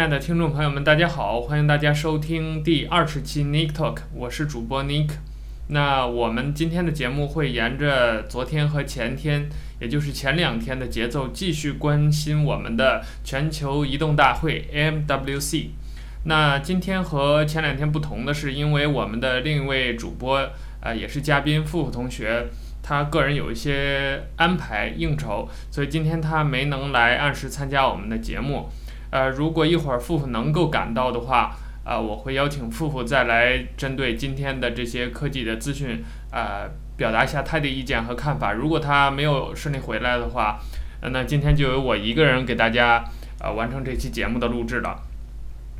亲爱的听众朋友们，大家好，欢迎大家收听第二十期 Nick Talk，我是主播 Nick。那我们今天的节目会沿着昨天和前天，也就是前两天的节奏，继续关心我们的全球移动大会 MWC。那今天和前两天不同的是，因为我们的另一位主播，呃，也是嘉宾付付同学。他个人有一些安排应酬，所以今天他没能来按时参加我们的节目。呃，如果一会儿付付能够赶到的话，呃，我会邀请付付再来针对今天的这些科技的资讯，呃，表达一下他的意见和看法。如果他没有顺利回来的话，那今天就由我一个人给大家呃完成这期节目的录制了。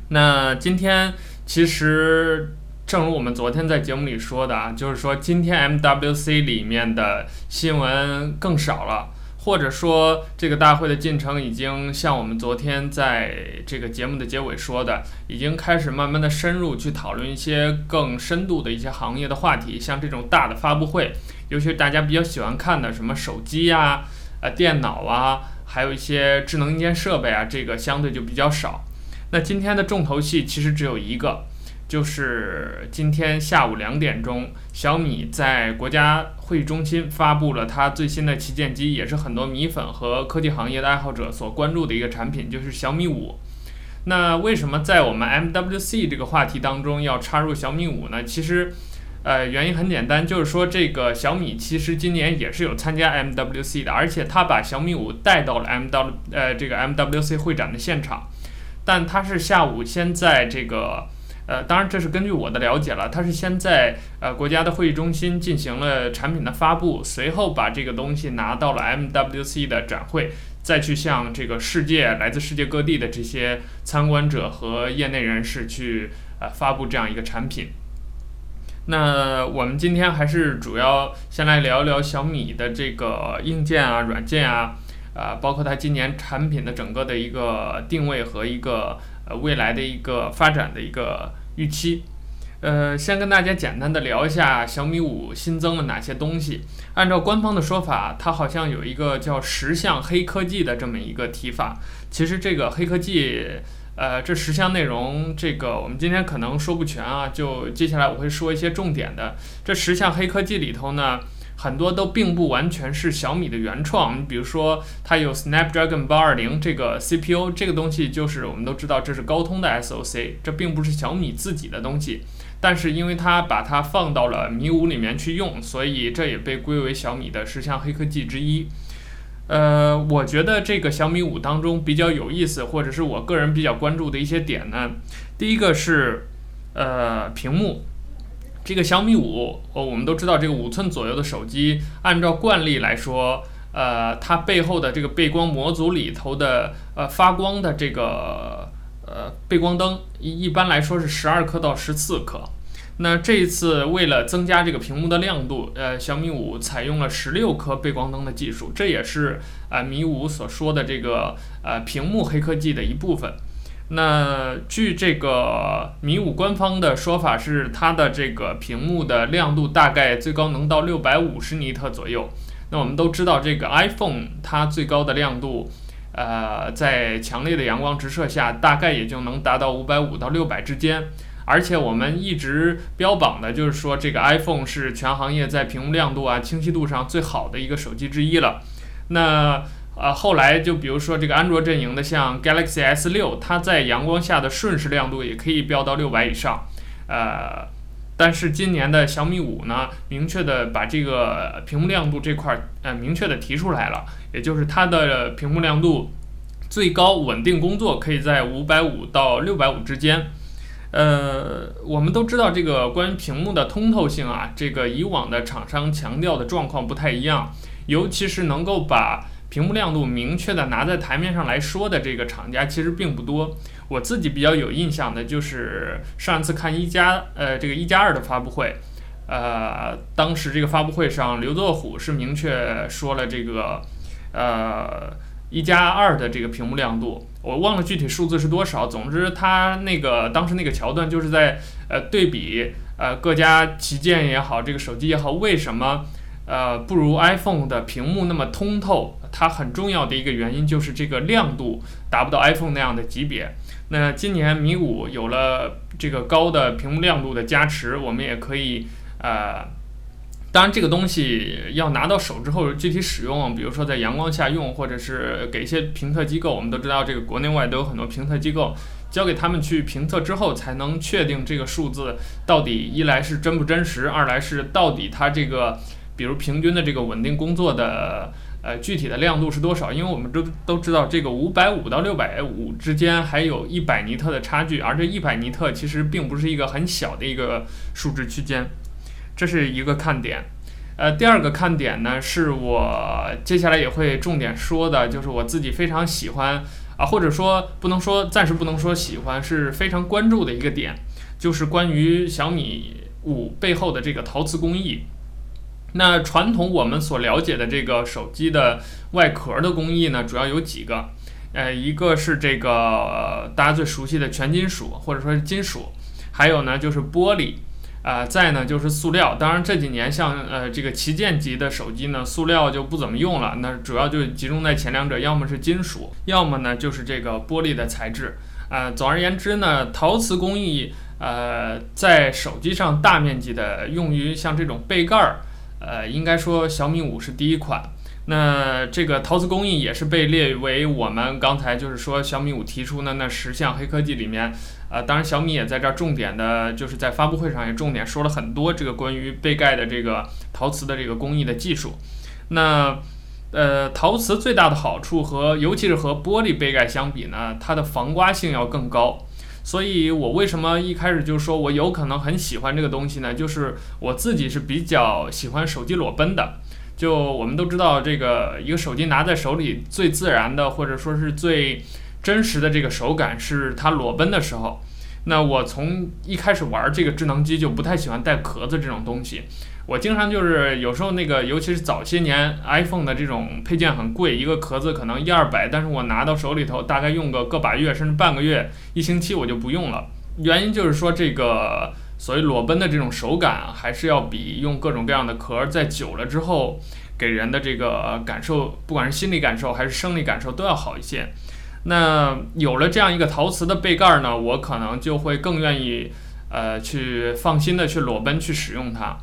那今天其实。正如我们昨天在节目里说的啊，就是说今天 MWC 里面的新闻更少了，或者说这个大会的进程已经像我们昨天在这个节目的结尾说的，已经开始慢慢的深入去讨论一些更深度的一些行业的话题，像这种大的发布会，尤其是大家比较喜欢看的什么手机呀、呃电脑啊，还有一些智能硬件设备啊，这个相对就比较少。那今天的重头戏其实只有一个。就是今天下午两点钟，小米在国家会议中心发布了它最新的旗舰机，也是很多米粉和科技行业的爱好者所关注的一个产品，就是小米五。那为什么在我们 MWC 这个话题当中要插入小米五呢？其实，呃，原因很简单，就是说这个小米其实今年也是有参加 MWC 的，而且他把小米五带到了 MW 呃这个 MWC 会展的现场，但他是下午先在这个。呃，当然这是根据我的了解了，他是先在呃国家的会议中心进行了产品的发布，随后把这个东西拿到了 MWC 的展会，再去向这个世界来自世界各地的这些参观者和业内人士去呃发布这样一个产品。那我们今天还是主要先来聊一聊小米的这个硬件啊、软件啊，啊、呃，包括它今年产品的整个的一个定位和一个呃未来的一个发展的一个。预期，呃，先跟大家简单的聊一下小米五新增了哪些东西。按照官方的说法，它好像有一个叫“十项黑科技”的这么一个提法。其实这个黑科技，呃，这十项内容，这个我们今天可能说不全啊，就接下来我会说一些重点的。这十项黑科技里头呢。很多都并不完全是小米的原创，你比如说它有 Snapdragon 八二零这个 CPU，这个东西就是我们都知道这是高通的 SoC，这并不是小米自己的东西，但是因为它把它放到了米五里面去用，所以这也被归为小米的十项黑科技之一。呃，我觉得这个小米五当中比较有意思，或者是我个人比较关注的一些点呢，第一个是呃屏幕。这个小米五，哦，我们都知道，这个五寸左右的手机，按照惯例来说，呃，它背后的这个背光模组里头的呃发光的这个呃背光灯，一一般来说是十二颗到十四颗。那这一次为了增加这个屏幕的亮度，呃，小米五采用了十六颗背光灯的技术，这也是、呃、米五所说的这个呃屏幕黑科技的一部分。那据这个米五官方的说法是，它的这个屏幕的亮度大概最高能到六百五十尼特左右。那我们都知道，这个 iPhone 它最高的亮度，呃，在强烈的阳光直射下，大概也就能达到五百五到六百之间。而且我们一直标榜的就是说，这个 iPhone 是全行业在屏幕亮度啊、清晰度上最好的一个手机之一了。那呃，后来就比如说这个安卓阵营的，像 Galaxy S 六，它在阳光下的瞬时亮度也可以飙到六百以上。呃，但是今年的小米五呢，明确的把这个屏幕亮度这块儿呃明确的提出来了，也就是它的屏幕亮度最高稳定工作可以在五百五到六百五之间。呃，我们都知道这个关于屏幕的通透性啊，这个以往的厂商强调的状况不太一样，尤其是能够把屏幕亮度明确的拿在台面上来说的这个厂家其实并不多。我自己比较有印象的就是上次看一加呃这个一加二的发布会，呃当时这个发布会上刘作虎是明确说了这个呃一加二的这个屏幕亮度，我忘了具体数字是多少。总之他那个当时那个桥段就是在呃对比呃各家旗舰也好，这个手机也好，为什么？呃，不如 iPhone 的屏幕那么通透，它很重要的一个原因就是这个亮度达不到 iPhone 那样的级别。那今年米五有了这个高的屏幕亮度的加持，我们也可以呃，当然这个东西要拿到手之后具体使用，比如说在阳光下用，或者是给一些评测机构，我们都知道这个国内外都有很多评测机构，交给他们去评测之后，才能确定这个数字到底一来是真不真实，二来是到底它这个比如平均的这个稳定工作的。呃，具体的亮度是多少？因为我们都都知道，这个五百五到六百五之间还有一百尼特的差距，而这一百尼特其实并不是一个很小的一个数值区间，这是一个看点。呃，第二个看点呢，是我接下来也会重点说的，就是我自己非常喜欢啊，或者说不能说暂时不能说喜欢，是非常关注的一个点，就是关于小米五背后的这个陶瓷工艺。那传统我们所了解的这个手机的外壳的工艺呢，主要有几个，呃，一个是这个，大家最熟悉的全金属或者说是金属，还有呢就是玻璃，啊，呃，再呢就是塑料。当然这几年像呃这个旗舰级的手机呢，塑料就不怎么用了，那主要就集中在前两者，要么是金属，要么呢就是这个玻璃的材质。啊，呃，总而言之呢，陶瓷工艺呃在手机上大面积的用于像这种背盖儿。呃，应该说小米五是第一款，那这个陶瓷工艺也是被列为我们刚才就是说小米五提出的那十项黑科技里面，呃，当然小米也在这儿重点的，就是在发布会上也重点说了很多这个关于背盖的这个陶瓷的这个工艺的技术。那呃，陶瓷最大的好处和尤其是和玻璃背盖相比呢，它的防刮性要更高。所以我为什么一开始就说我有可能很喜欢这个东西呢？就是我自己是比较喜欢手机裸奔的。就我们都知道，这个一个手机拿在手里最自然的，或者说是最真实的这个手感是它裸奔的时候。那我从一开始玩这个智能机就不太喜欢带壳子这种东西。我经常就是有时候那个，尤其是早些年 iPhone 的这种配件很贵，一个壳子可能一二百，但是我拿到手里头大概用个个把月甚至半个月、一星期我就不用了。原因就是说这个所谓裸奔的这种手感，还是要比用各种各样的壳在久了之后给人的这个感受，不管是心理感受还是生理感受都要好一些。那有了这样一个陶瓷的背盖呢，我可能就会更愿意呃去放心的去裸奔去使用它。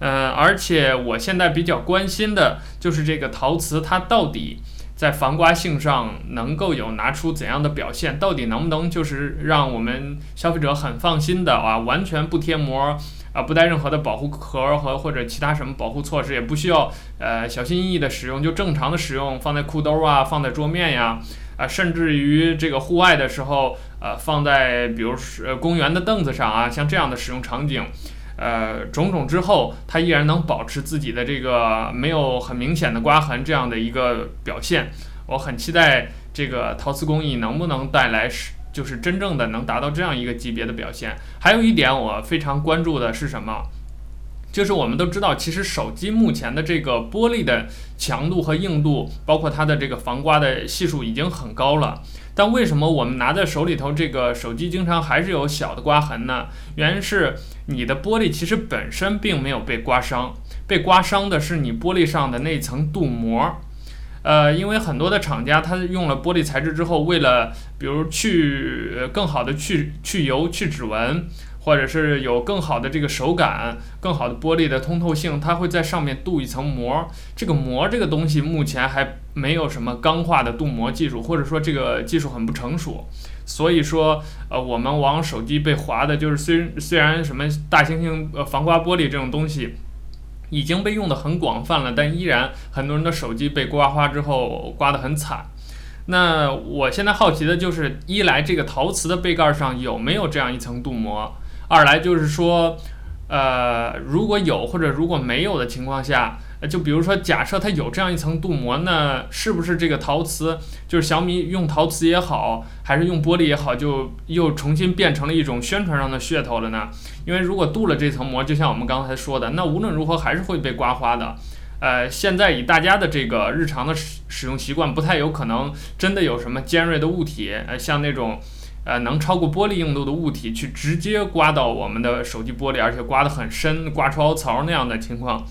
呃，而且我现在比较关心的就是这个陶瓷，它到底在防刮性上能够有拿出怎样的表现？到底能不能就是让我们消费者很放心的啊，完全不贴膜啊，不带任何的保护壳和或者其他什么保护措施，也不需要呃小心翼翼的使用，就正常的使用，放在裤兜啊，放在桌面呀，啊，甚至于这个户外的时候，呃，放在比如是公园的凳子上啊，像这样的使用场景。呃，种种之后，它依然能保持自己的这个没有很明显的刮痕这样的一个表现。我很期待这个陶瓷工艺能不能带来是就是真正的能达到这样一个级别的表现。还有一点我非常关注的是什么？就是我们都知道，其实手机目前的这个玻璃的强度和硬度，包括它的这个防刮的系数已经很高了。但为什么我们拿在手里头这个手机经常还是有小的刮痕呢？原因是你的玻璃其实本身并没有被刮伤，被刮伤的是你玻璃上的那层镀膜。呃，因为很多的厂家他用了玻璃材质之后，为了比如去更好的去去油、去指纹。或者是有更好的这个手感，更好的玻璃的通透性，它会在上面镀一层膜。这个膜这个东西目前还没有什么钢化的镀膜技术，或者说这个技术很不成熟。所以说，呃，我们往手机被划的，就是虽虽然什么大猩猩呃防刮玻璃这种东西已经被用得很广泛了，但依然很多人的手机被刮花之后刮得很惨。那我现在好奇的就是，一来这个陶瓷的背盖上有没有这样一层镀膜？二来就是说，呃，如果有或者如果没有的情况下，就比如说假设它有这样一层镀膜，那是不是这个陶瓷就是小米用陶瓷也好，还是用玻璃也好，就又重新变成了一种宣传上的噱头了呢？因为如果镀了这层膜，就像我们刚才说的，那无论如何还是会被刮花的。呃，现在以大家的这个日常的使使用习惯，不太有可能真的有什么尖锐的物体，呃，像那种。呃，能超过玻璃硬度的物体去直接刮到我们的手机玻璃，而且刮得很深，刮出凹槽那样的情况，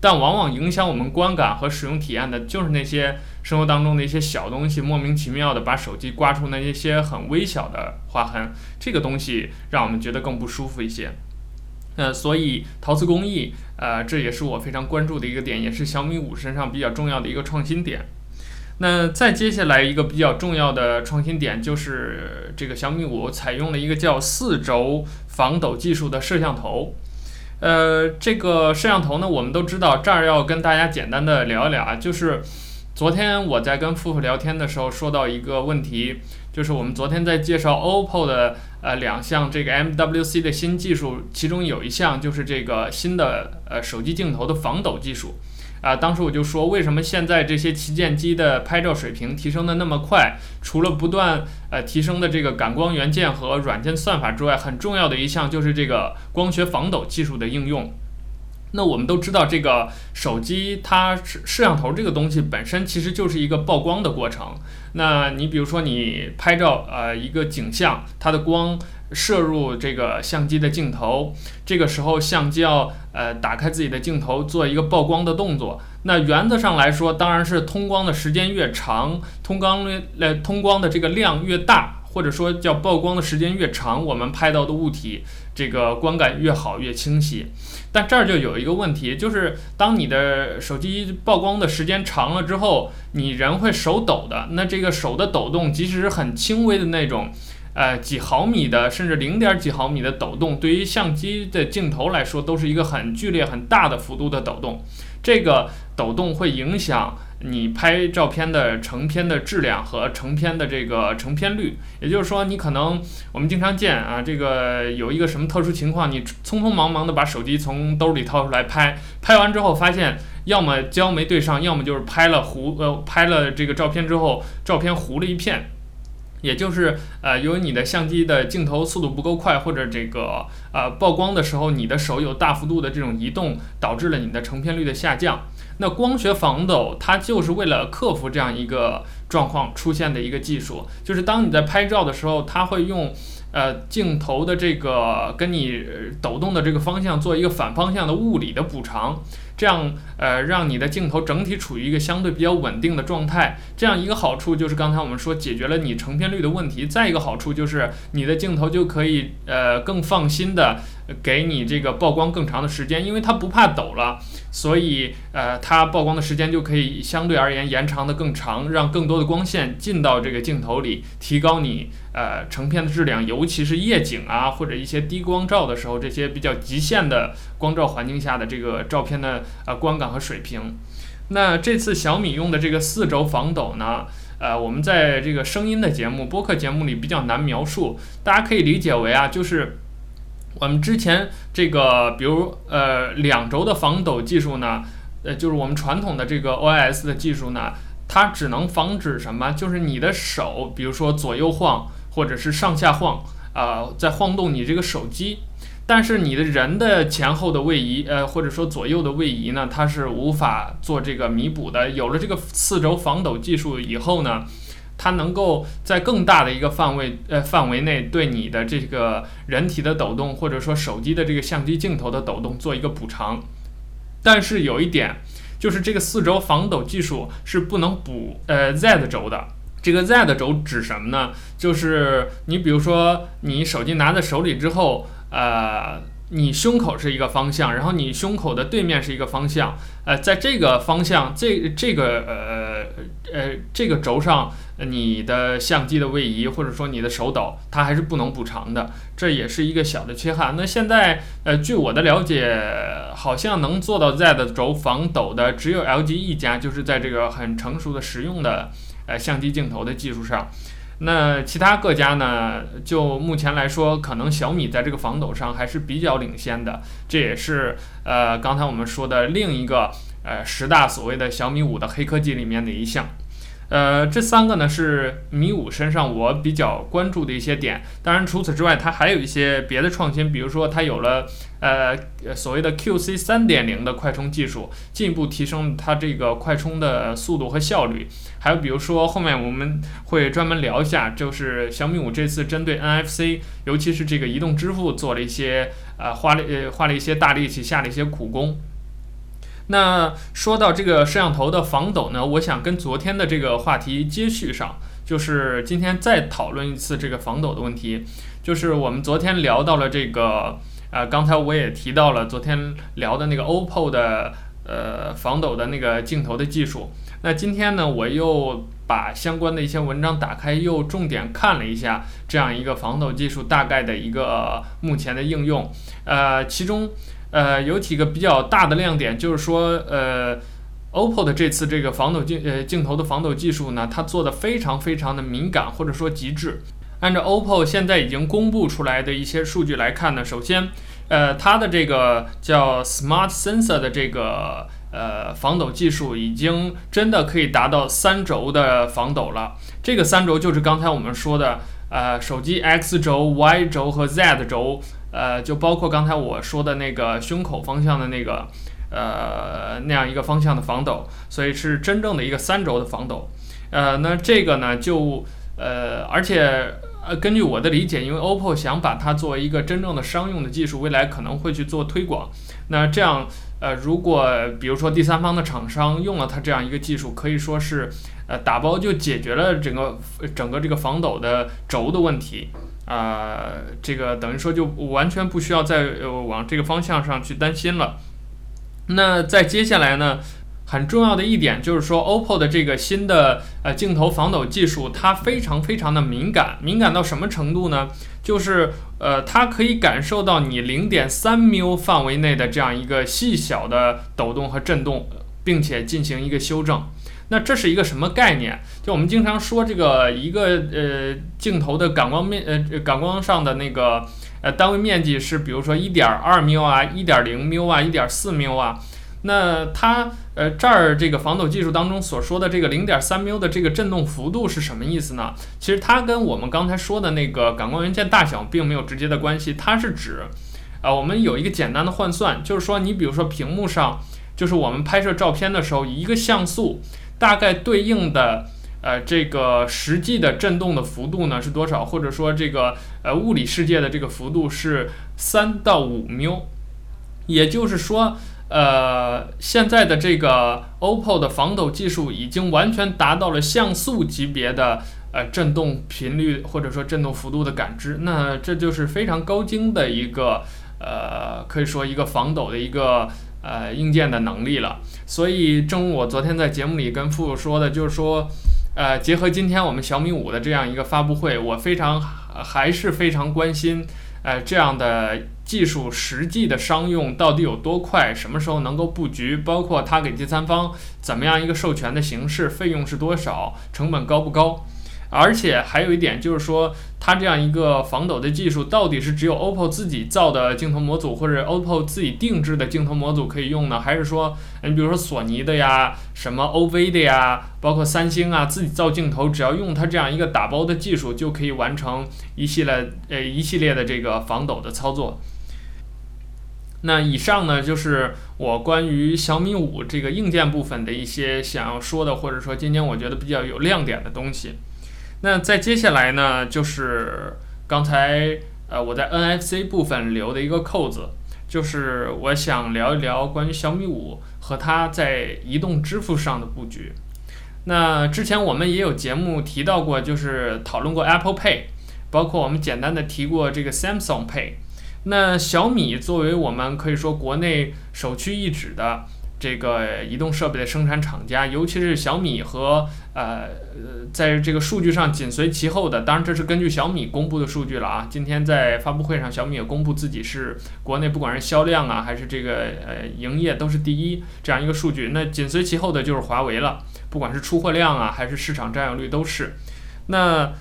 但往往影响我们观感和使用体验的，就是那些生活当中的一些小东西，莫名其妙的把手机刮出那一些很微小的划痕，这个东西让我们觉得更不舒服一些。呃，所以陶瓷工艺，呃，这也是我非常关注的一个点，也是小米五身上比较重要的一个创新点。那再接下来一个比较重要的创新点，就是这个小米五采用了一个叫四轴防抖技术的摄像头。呃，这个摄像头呢，我们都知道，这儿要跟大家简单的聊一聊啊，就是昨天我在跟夫妇聊天的时候说到一个问题，就是我们昨天在介绍 OPPO 的呃两项这个 MWC 的新技术，其中有一项就是这个新的呃手机镜头的防抖技术。啊，当时我就说，为什么现在这些旗舰机的拍照水平提升的那么快？除了不断呃提升的这个感光元件和软件算法之外，很重要的一项就是这个光学防抖技术的应用。那我们都知道，这个手机它摄摄像头这个东西本身其实就是一个曝光的过程。那你比如说你拍照呃一个景象，它的光。摄入这个相机的镜头，这个时候相机要呃打开自己的镜头做一个曝光的动作。那原则上来说，当然是通光的时间越长，通光呃通光的这个量越大，或者说叫曝光的时间越长，我们拍到的物体这个观感越好越清晰。但这儿就有一个问题，就是当你的手机曝光的时间长了之后，你人会手抖的。那这个手的抖动，即使是很轻微的那种。呃，几毫米的，甚至零点几毫米的抖动，对于相机的镜头来说，都是一个很剧烈、很大的幅度的抖动。这个抖动会影响你拍照片的成片的质量和成片的这个成片率。也就是说，你可能我们经常见啊，这个有一个什么特殊情况，你匆匆忙忙的把手机从兜里掏出来拍，拍完之后发现，要么焦没对上，要么就是拍了糊，呃，拍了这个照片之后，照片糊了一片。也就是呃，由于你的相机的镜头速度不够快，或者这个呃曝光的时候，你的手有大幅度的这种移动，导致了你的成片率的下降。那光学防抖它就是为了克服这样一个状况出现的一个技术，就是当你在拍照的时候，它会用呃镜头的这个跟你抖动的这个方向做一个反方向的物理的补偿。这样，呃，让你的镜头整体处于一个相对比较稳定的状态。这样一个好处就是刚才我们说解决了你成片率的问题。再一个好处就是你的镜头就可以，呃，更放心的给你这个曝光更长的时间，因为它不怕抖了，所以，呃，它曝光的时间就可以相对而言延长的更长，让更多的光线进到这个镜头里，提高你。呃，成片的质量，尤其是夜景啊，或者一些低光照的时候，这些比较极限的光照环境下的这个照片的呃观感和水平。那这次小米用的这个四轴防抖呢，呃，我们在这个声音的节目、播客节目里比较难描述，大家可以理解为啊，就是我们之前这个，比如呃两轴的防抖技术呢，呃，就是我们传统的这个 OIS 的技术呢，它只能防止什么？就是你的手，比如说左右晃。或者是上下晃，啊、在晃动你这个手机，但是你的人的前后的位移，呃，或者说左右的位移呢，它是无法做这个弥补的。有了这个四轴防抖技术以后呢，它能够在更大的一个范围，呃，范围内对你的这个人体的抖动，或者说手机的这个相机镜头的抖动做一个补偿。但是有一点，就是这个四轴防抖技术是不能补呃 Z 轴的。这个 Z 轴指什么呢？就是你比如说，你手机拿在手里之后，呃，你胸口是一个方向，然后你胸口的对面是一个方向，呃，在这个方向，这这个呃呃这个轴上，你的相机的位移或者说你的手抖，它还是不能补偿的，这也是一个小的缺憾。那现在，呃，据我的了解，好像能做到 Z 轴防抖的只有 LG 一家，就是在这个很成熟的实用的。呃，相机镜头的技术上，那其他各家呢？就目前来说，可能小米在这个防抖上还是比较领先的。这也是呃，刚才我们说的另一个呃十大所谓的小米五的黑科技里面的一项。呃，这三个呢是米五身上我比较关注的一些点。当然，除此之外，它还有一些别的创新，比如说它有了呃所谓的 QC 三点零的快充技术，进一步提升它这个快充的速度和效率。还有比如说后面我们会专门聊一下，就是小米五这次针对 NFC，尤其是这个移动支付做了一些呃花了呃花了一些大力气，下了一些苦功。那说到这个摄像头的防抖呢，我想跟昨天的这个话题接续上，就是今天再讨论一次这个防抖的问题。就是我们昨天聊到了这个，呃，刚才我也提到了昨天聊的那个 OPPO 的呃防抖的那个镜头的技术。那今天呢，我又把相关的一些文章打开，又重点看了一下这样一个防抖技术大概的一个目前的应用。呃，其中呃有几个比较大的亮点，就是说呃，OPPO 的这次这个防抖镜呃镜头的防抖技术呢，它做的非常非常的敏感，或者说极致。按照 OPPO 现在已经公布出来的一些数据来看呢，首先呃它的这个叫 Smart Sensor 的这个。呃，防抖技术已经真的可以达到三轴的防抖了。这个三轴就是刚才我们说的，呃，手机 X 轴、Y 轴和 Z 轴，呃，就包括刚才我说的那个胸口方向的那个，呃，那样一个方向的防抖，所以是真正的一个三轴的防抖。呃，那这个呢，就呃，而且呃，根据我的理解，因为 OPPO 想把它作为一个真正的商用的技术，未来可能会去做推广。那这样。呃，如果比如说第三方的厂商用了它这样一个技术，可以说是呃打包就解决了整个整个这个防抖的轴的问题，啊、这个等于说就完全不需要再往这个方向上去担心了。那在接下来呢，很重要的一点就是说，OPPO 的这个新的呃镜头防抖技术，它非常非常的敏感，敏感到什么程度呢？就是呃，它可以感受到你零点三缪范围内的这样一个细小的抖动和震动，并且进行一个修正。那这是一个什么概念？就我们经常说这个一个呃镜头的感光面呃感光上的那个呃单位面积是，比如说一点二缪啊，一点零缪啊，一点四缪啊。那它呃这儿这个防抖技术当中所说的这个零点三缪的这个震动幅度是什么意思呢？其实它跟我们刚才说的那个感光元件大小并没有直接的关系，它是指，呃我们有一个简单的换算，就是说你比如说屏幕上，就是我们拍摄照片的时候，一个像素大概对应的呃这个实际的震动的幅度呢是多少？或者说这个呃物理世界的这个幅度是三到五缪，也就是说。呃，现在的这个 OPPO 的防抖技术已经完全达到了像素级别的呃震动频率或者说震动幅度的感知，那这就是非常高精的一个呃可以说一个防抖的一个呃硬件的能力了。所以，正如我昨天在节目里跟富说的，就是说，呃，结合今天我们小米五的这样一个发布会，我非常还是非常关心。呃，这样的技术实际的商用到底有多快？什么时候能够布局？包括它给第三方怎么样一个授权的形式？费用是多少？成本高不高？而且还有一点就是说，它这样一个防抖的技术，到底是只有 OPPO 自己造的镜头模组，或者 OPPO 自己定制的镜头模组可以用呢？还是说，你比如说索尼的呀，什么 OV 的呀，包括三星啊，自己造镜头，只要用它这样一个打包的技术，就可以完成一系列呃一系列的这个防抖的操作。那以上呢，就是我关于小米五这个硬件部分的一些想要说的，或者说今天我觉得比较有亮点的东西。那再接下来呢，就是刚才呃我在 NFC 部分留的一个扣子，就是我想聊一聊关于小米五和它在移动支付上的布局。那之前我们也有节目提到过，就是讨论过 Apple Pay，包括我们简单的提过这个 Samsung Pay。那小米作为我们可以说国内首屈一指的。这个移动设备的生产厂家，尤其是小米和呃，在这个数据上紧随其后的，当然这是根据小米公布的数据了啊。今天在发布会上，小米也公布自己是国内不管是销量啊，还是这个呃营业都是第一这样一个数据。那紧随其后的就是华为了，不管是出货量啊，还是市场占有率都是。那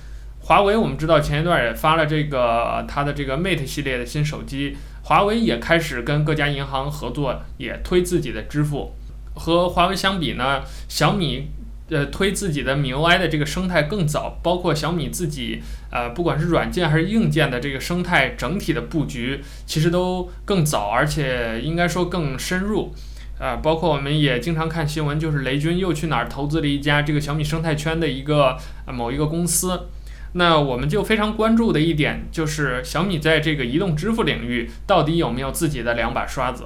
华为我们知道前一段也发了这个它的这个 Mate 系列的新手机。华为也开始跟各家银行合作，也推自己的支付。和华为相比呢，小米呃推自己的 MIUI 的这个生态更早，包括小米自己呃不管是软件还是硬件的这个生态整体的布局，其实都更早，而且应该说更深入。呃，包括我们也经常看新闻，就是雷军又去哪儿投资了一家这个小米生态圈的一个呃某一个公司。那我们就非常关注的一点就是小米在这个移动支付领域到底有没有自己的两把刷子？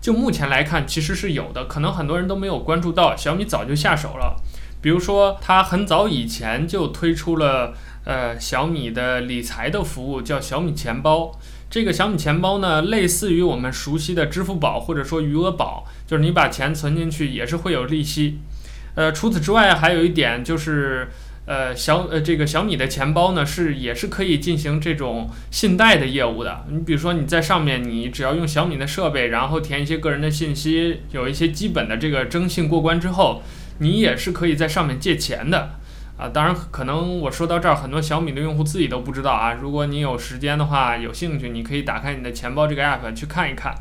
就目前来看，其实是有的，可能很多人都没有关注到，小米早就下手了。比如说，它很早以前就推出了呃小米的理财的服务，叫小米钱包。这个小米钱包呢，类似于我们熟悉的支付宝或者说余额宝，就是你把钱存进去也是会有利息。呃，除此之外，还有一点就是。呃，小呃，这个小米的钱包呢，是也是可以进行这种信贷的业务的。你比如说你在上面，你只要用小米的设备，然后填一些个人的信息，有一些基本的这个征信过关之后，你也是可以在上面借钱的。啊，当然可能我说到这儿，很多小米的用户自己都不知道啊。如果你有时间的话，有兴趣，你可以打开你的钱包这个 app 去看一看。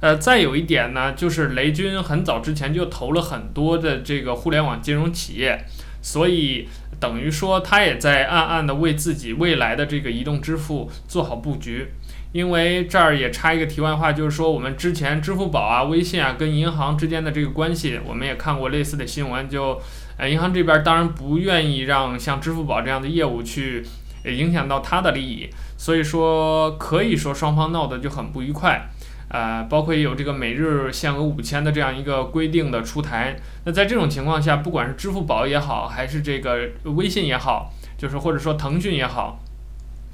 呃，再有一点呢，就是雷军很早之前就投了很多的这个互联网金融企业。所以等于说，他也在暗暗的为自己未来的这个移动支付做好布局。因为这儿也插一个题外话，就是说我们之前支付宝啊、微信啊跟银行之间的这个关系，我们也看过类似的新闻。就呃，银行这边当然不愿意让像支付宝这样的业务去影响到他的利益，所以说可以说双方闹得就很不愉快。呃，包括有这个每日限额五千的这样一个规定的出台。那在这种情况下，不管是支付宝也好，还是这个微信也好，就是或者说腾讯也好。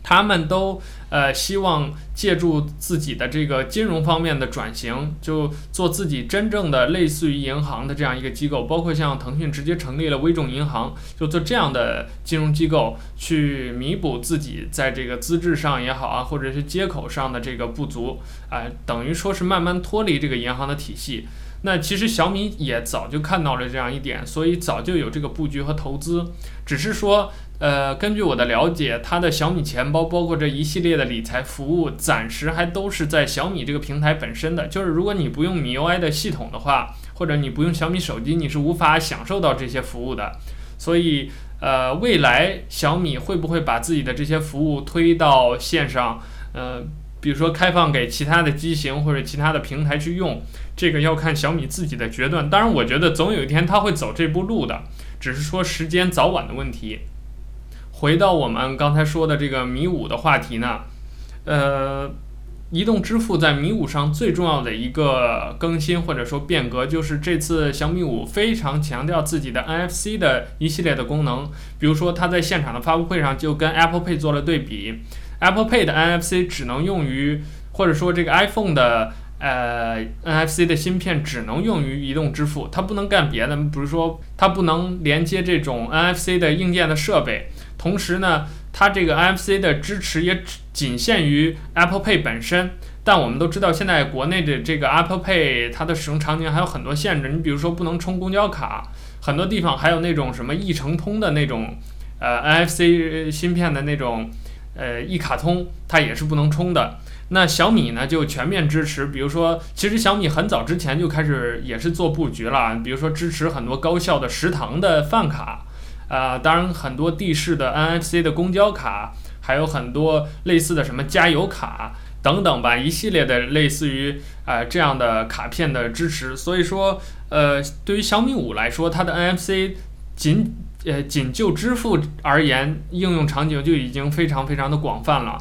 他们都呃希望借助自己的这个金融方面的转型，就做自己真正的类似于银行的这样一个机构，包括像腾讯直接成立了微众银行，就做这样的金融机构去弥补自己在这个资质上也好啊，或者是接口上的这个不足，啊、等于说是慢慢脱离这个银行的体系。那其实小米也早就看到了这样一点，所以早就有这个布局和投资，只是说，呃，根据我的了解，它的小米钱包包括这一系列的理财服务，暂时还都是在小米这个平台本身的。就是如果你不用米 UI 的系统的话，或者你不用小米手机，你是无法享受到这些服务的。所以，呃，未来小米会不会把自己的这些服务推到线上？呃。比如说开放给其他的机型或者其他的平台去用，这个要看小米自己的决断。当然，我觉得总有一天他会走这步路的，只是说时间早晚的问题。回到我们刚才说的这个米五的话题呢，呃，移动支付在米五上最重要的一个更新或者说变革，就是这次小米五非常强调自己的 NFC 的一系列的功能。比如说，他在现场的发布会上就跟 Apple Pay 做了对比。Apple Pay 的 NFC 只能用于，或者说这个 iPhone 的呃 NFC 的芯片只能用于移动支付，它不能干别的。比如说，它不能连接这种 NFC 的硬件的设备。同时呢，它这个 NFC 的支持也仅限于 Apple Pay 本身。但我们都知道，现在国内的这个 Apple Pay 它的使用场景还有很多限制。你比如说，不能充公交卡，很多地方还有那种什么一程通的那种呃 NFC 芯片的那种。呃，一卡通它也是不能充的。那小米呢就全面支持，比如说，其实小米很早之前就开始也是做布局了，比如说支持很多高校的食堂的饭卡，啊、呃，当然很多地市的 NFC 的公交卡，还有很多类似的什么加油卡等等吧，一系列的类似于啊、呃、这样的卡片的支持。所以说，呃，对于小米五来说，它的 NFC 仅。呃，仅就支付而言，应用场景就已经非常非常的广泛了，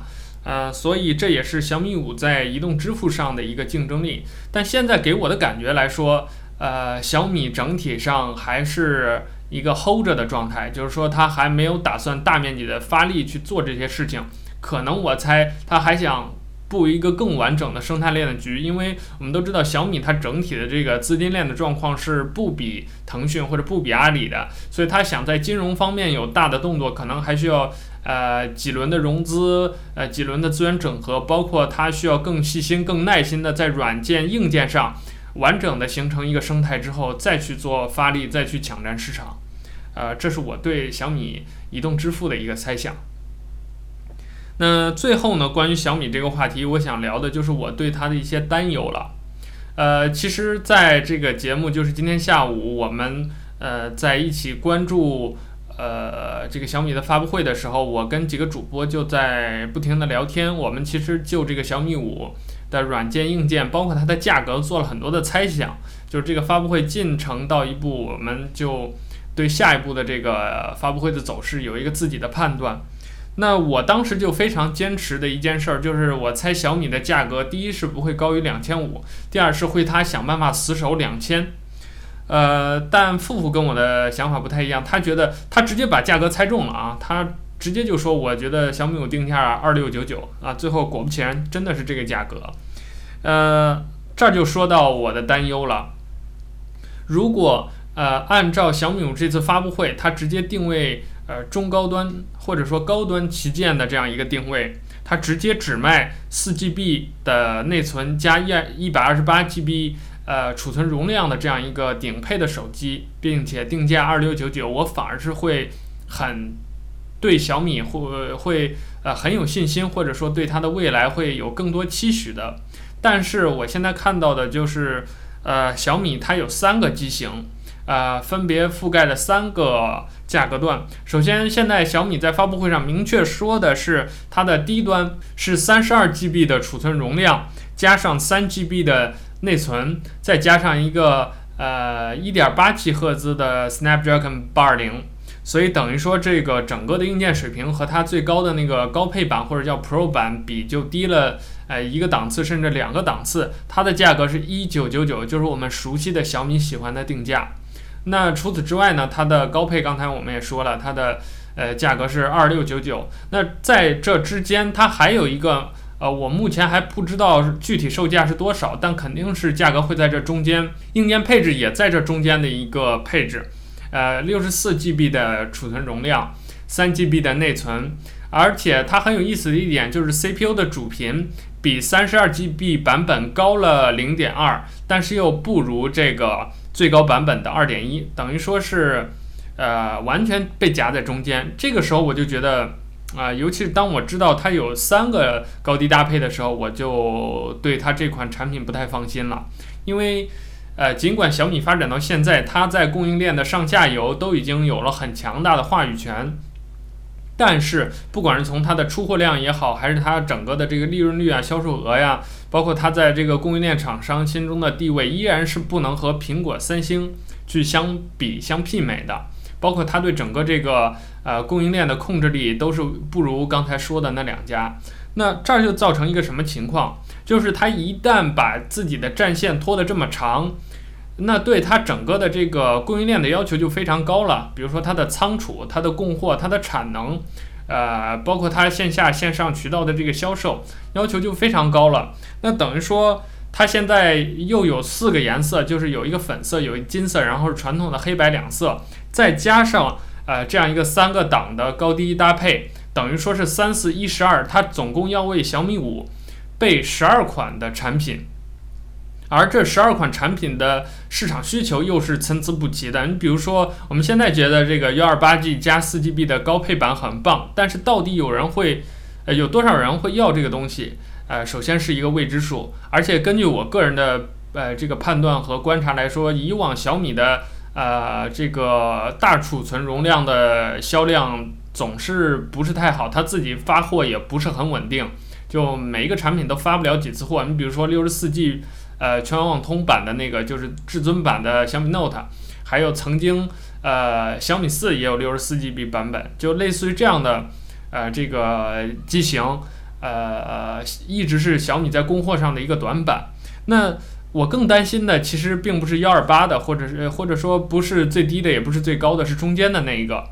呃，所以这也是小米五在移动支付上的一个竞争力。但现在给我的感觉来说，呃，小米整体上还是一个 hold 着的状态，就是说它还没有打算大面积的发力去做这些事情，可能我猜它还想。布一个更完整的生态链的局，因为我们都知道小米它整体的这个资金链的状况是不比腾讯或者不比阿里的，所以它想在金融方面有大的动作，可能还需要呃几轮的融资，呃几轮的资源整合，包括它需要更细心、更耐心的在软件、硬件上完整的形成一个生态之后，再去做发力，再去抢占市场。呃，这是我对小米移动支付的一个猜想。那最后呢，关于小米这个话题，我想聊的就是我对它的一些担忧了。呃，其实在这个节目，就是今天下午我们呃在一起关注呃这个小米的发布会的时候，我跟几个主播就在不停的聊天。我们其实就这个小米五的软件、硬件，包括它的价格，做了很多的猜想。就是这个发布会进程到一步，我们就对下一步的这个发布会的走势有一个自己的判断。那我当时就非常坚持的一件事儿，就是我猜小米的价格，第一是不会高于两千五，第二是会他想办法死守两千。呃，但富富跟我的想法不太一样，他觉得他直接把价格猜中了啊，他直接就说，我觉得小米五定价二六九九啊，最后果不其然，真的是这个价格。呃，这就说到我的担忧了，如果呃按照小米五这次发布会，它直接定位。呃，中高端或者说高端旗舰的这样一个定位，它直接只卖四 GB 的内存加一一百二十八 GB 呃储存容量的这样一个顶配的手机，并且定价二六九九，我反而是会很对小米会会呃很有信心，或者说对它的未来会有更多期许的。但是我现在看到的就是，呃，小米它有三个机型。呃，分别覆盖了三个价格段。首先，现在小米在发布会上明确说的是，它的低端是三十二 GB 的储存容量，加上三 GB 的内存，再加上一个呃一点八 G 赫兹的 Snapdragon 八二零。所以等于说，这个整个的硬件水平和它最高的那个高配版或者叫 Pro 版比，就低了呃一个档次，甚至两个档次。它的价格是一九九九，就是我们熟悉的小米喜欢的定价。那除此之外呢，它的高配刚才我们也说了，它的呃价格是二六九九。那在这之间，它还有一个呃，我目前还不知道具体售价是多少，但肯定是价格会在这中间，硬件配置也在这中间的一个配置。呃，六十四 GB 的储存容量，三 GB 的内存，而且它很有意思的一点就是 CPU 的主频比三十二 GB 版本高了零点二，但是又不如这个。最高版本的二点一，等于说是，呃，完全被夹在中间。这个时候我就觉得，啊、尤其是当我知道它有三个高低搭配的时候，我就对它这款产品不太放心了。因为，呃，尽管小米发展到现在，它在供应链的上下游都已经有了很强大的话语权。但是，不管是从它的出货量也好，还是它整个的这个利润率啊、销售额呀，包括它在这个供应链厂商心中的地位，依然是不能和苹果、三星去相比、相媲美的。包括它对整个这个呃供应链的控制力，都是不如刚才说的那两家。那这儿就造成一个什么情况？就是它一旦把自己的战线拖得这么长。那对它整个的这个供应链的要求就非常高了，比如说它的仓储、它的供货、它的产能，呃，包括它线下线上渠道的这个销售，要求就非常高了。那等于说，它现在又有四个颜色，就是有一个粉色，有一金色，然后是传统的黑白两色，再加上呃这样一个三个档的高低搭配，等于说是三四一十二，它总共要为小米五备十二款的产品。而这十二款产品的市场需求又是参差不齐的。你比如说，我们现在觉得这个幺二八 G 加四 GB 的高配版很棒，但是到底有人会，呃，有多少人会要这个东西？呃，首先是一个未知数。而且根据我个人的呃这个判断和观察来说，以往小米的呃这个大储存容量的销量总是不是太好，它自己发货也不是很稳定，就每一个产品都发不了几次货。你比如说六十四 G。呃，全网通版的那个就是至尊版的小米 Note，还有曾经呃小米四也有六十四 GB 版本，就类似于这样的呃这个机型，呃一直是小米在供货上的一个短板。那我更担心的其实并不是幺二八的，或者是或者说不是最低的，也不是最高的，是中间的那一个，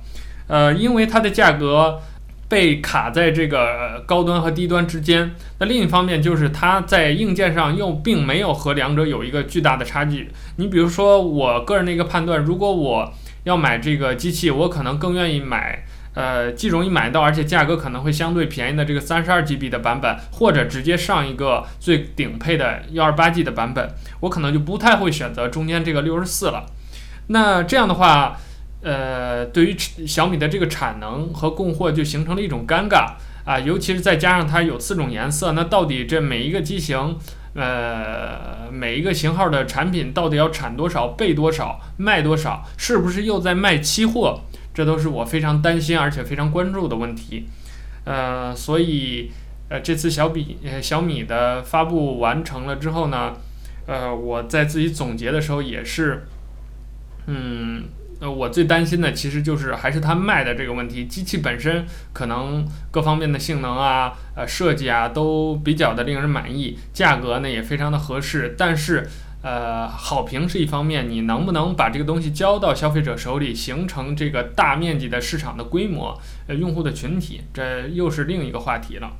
呃，因为它的价格。被卡在这个高端和低端之间。那另一方面就是它在硬件上又并没有和两者有一个巨大的差距。你比如说，我个人的一个判断，如果我要买这个机器，我可能更愿意买，呃，既容易买到，而且价格可能会相对便宜的这个三十二 GB 的版本，或者直接上一个最顶配的幺二八 G 的版本，我可能就不太会选择中间这个六十四了。那这样的话。呃，对于小米的这个产能和供货就形成了一种尴尬啊，尤其是再加上它有四种颜色，那到底这每一个机型，呃，每一个型号的产品到底要产多少、备多少、卖多少，是不是又在卖期货？这都是我非常担心而且非常关注的问题。呃，所以呃，这次小米小米的发布完成了之后呢，呃，我在自己总结的时候也是，嗯。我最担心的其实就是还是它卖的这个问题。机器本身可能各方面的性能啊、呃设计啊都比较的令人满意，价格呢也非常的合适。但是，呃，好评是一方面，你能不能把这个东西交到消费者手里，形成这个大面积的市场的规模、呃用户的群体，这又是另一个话题了。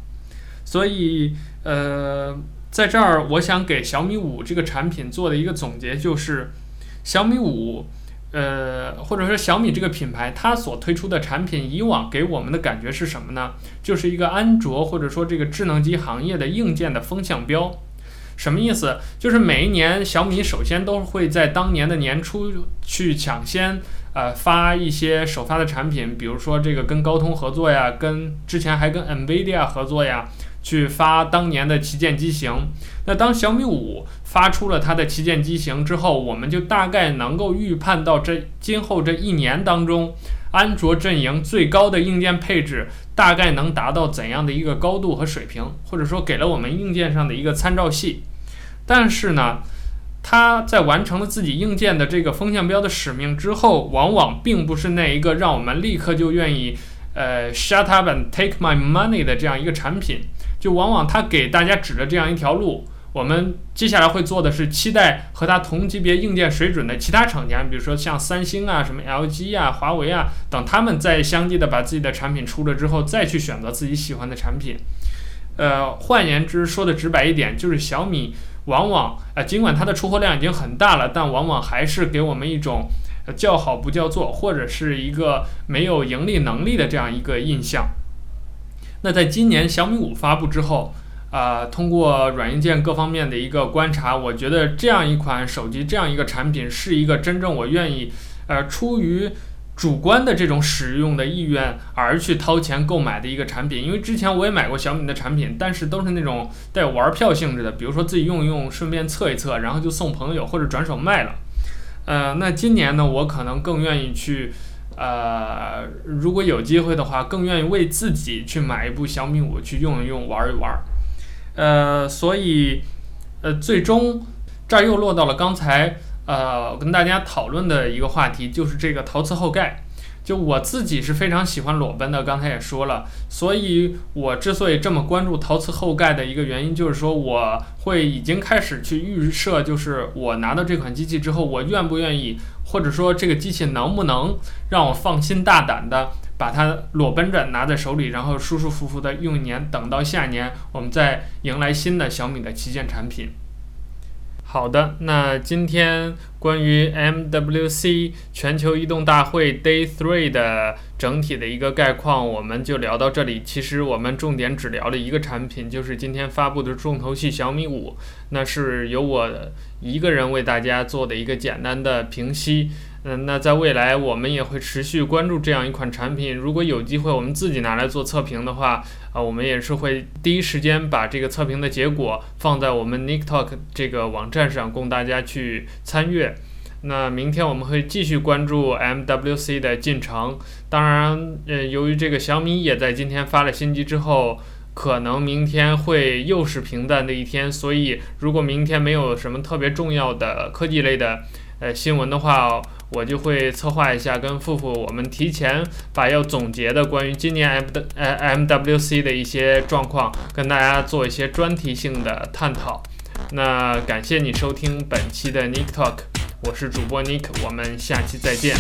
所以，呃，在这儿我想给小米五这个产品做的一个总结就是，小米五。呃，或者说小米这个品牌，它所推出的产品，以往给我们的感觉是什么呢？就是一个安卓或者说这个智能机行业的硬件的风向标。什么意思？就是每一年小米首先都会在当年的年初去抢先，呃，发一些首发的产品，比如说这个跟高通合作呀，跟之前还跟 NVIDIA 合作呀。去发当年的旗舰机型，那当小米五发出了它的旗舰机型之后，我们就大概能够预判到这今后这一年当中，安卓阵营最高的硬件配置大概能达到怎样的一个高度和水平，或者说给了我们硬件上的一个参照系。但是呢，它在完成了自己硬件的这个风向标的使命之后，往往并不是那一个让我们立刻就愿意呃 shut up and take my money 的这样一个产品。就往往他给大家指的这样一条路，我们接下来会做的是期待和它同级别硬件水准的其他厂家，比如说像三星啊、什么 LG 啊、华为啊等，他们在相继的把自己的产品出了之后，再去选择自己喜欢的产品。呃，换言之，说的直白一点，就是小米往往呃，尽管它的出货量已经很大了，但往往还是给我们一种叫好不叫座，或者是一个没有盈利能力的这样一个印象。那在今年小米五发布之后，呃，通过软硬件各方面的一个观察，我觉得这样一款手机，这样一个产品，是一个真正我愿意，呃，出于主观的这种使用的意愿而去掏钱购买的一个产品。因为之前我也买过小米的产品，但是都是那种带玩票性质的，比如说自己用一用，顺便测一测，然后就送朋友或者转手卖了。呃，那今年呢，我可能更愿意去。呃，如果有机会的话，更愿意为自己去买一部小米五去用一用、玩一玩。呃，所以，呃，最终这儿又落到了刚才呃我跟大家讨论的一个话题，就是这个陶瓷后盖。就我自己是非常喜欢裸奔的，刚才也说了，所以我之所以这么关注陶瓷后盖的一个原因，就是说我会已经开始去预设，就是我拿到这款机器之后，我愿不愿意，或者说这个机器能不能让我放心大胆的把它裸奔着拿在手里，然后舒舒服服的用一年，等到下年我们再迎来新的小米的旗舰产品。好的，那今天关于 MWC 全球移动大会 Day Three 的整体的一个概况，我们就聊到这里。其实我们重点只聊了一个产品，就是今天发布的重头戏小米五，那是由我一个人为大家做的一个简单的评析。嗯，那在未来我们也会持续关注这样一款产品。如果有机会我们自己拿来做测评的话，啊，我们也是会第一时间把这个测评的结果放在我们 NickTalk 这个网站上供大家去参阅。那明天我们会继续关注 MWC 的进程。当然，呃，由于这个小米也在今天发了新机之后，可能明天会又是平淡的一天。所以，如果明天没有什么特别重要的科技类的呃新闻的话，我就会策划一下，跟富富我们提前把要总结的关于今年 M 的 MWC 的一些状况，跟大家做一些专题性的探讨。那感谢你收听本期的 Nick Talk，我是主播 Nick，我们下期再见。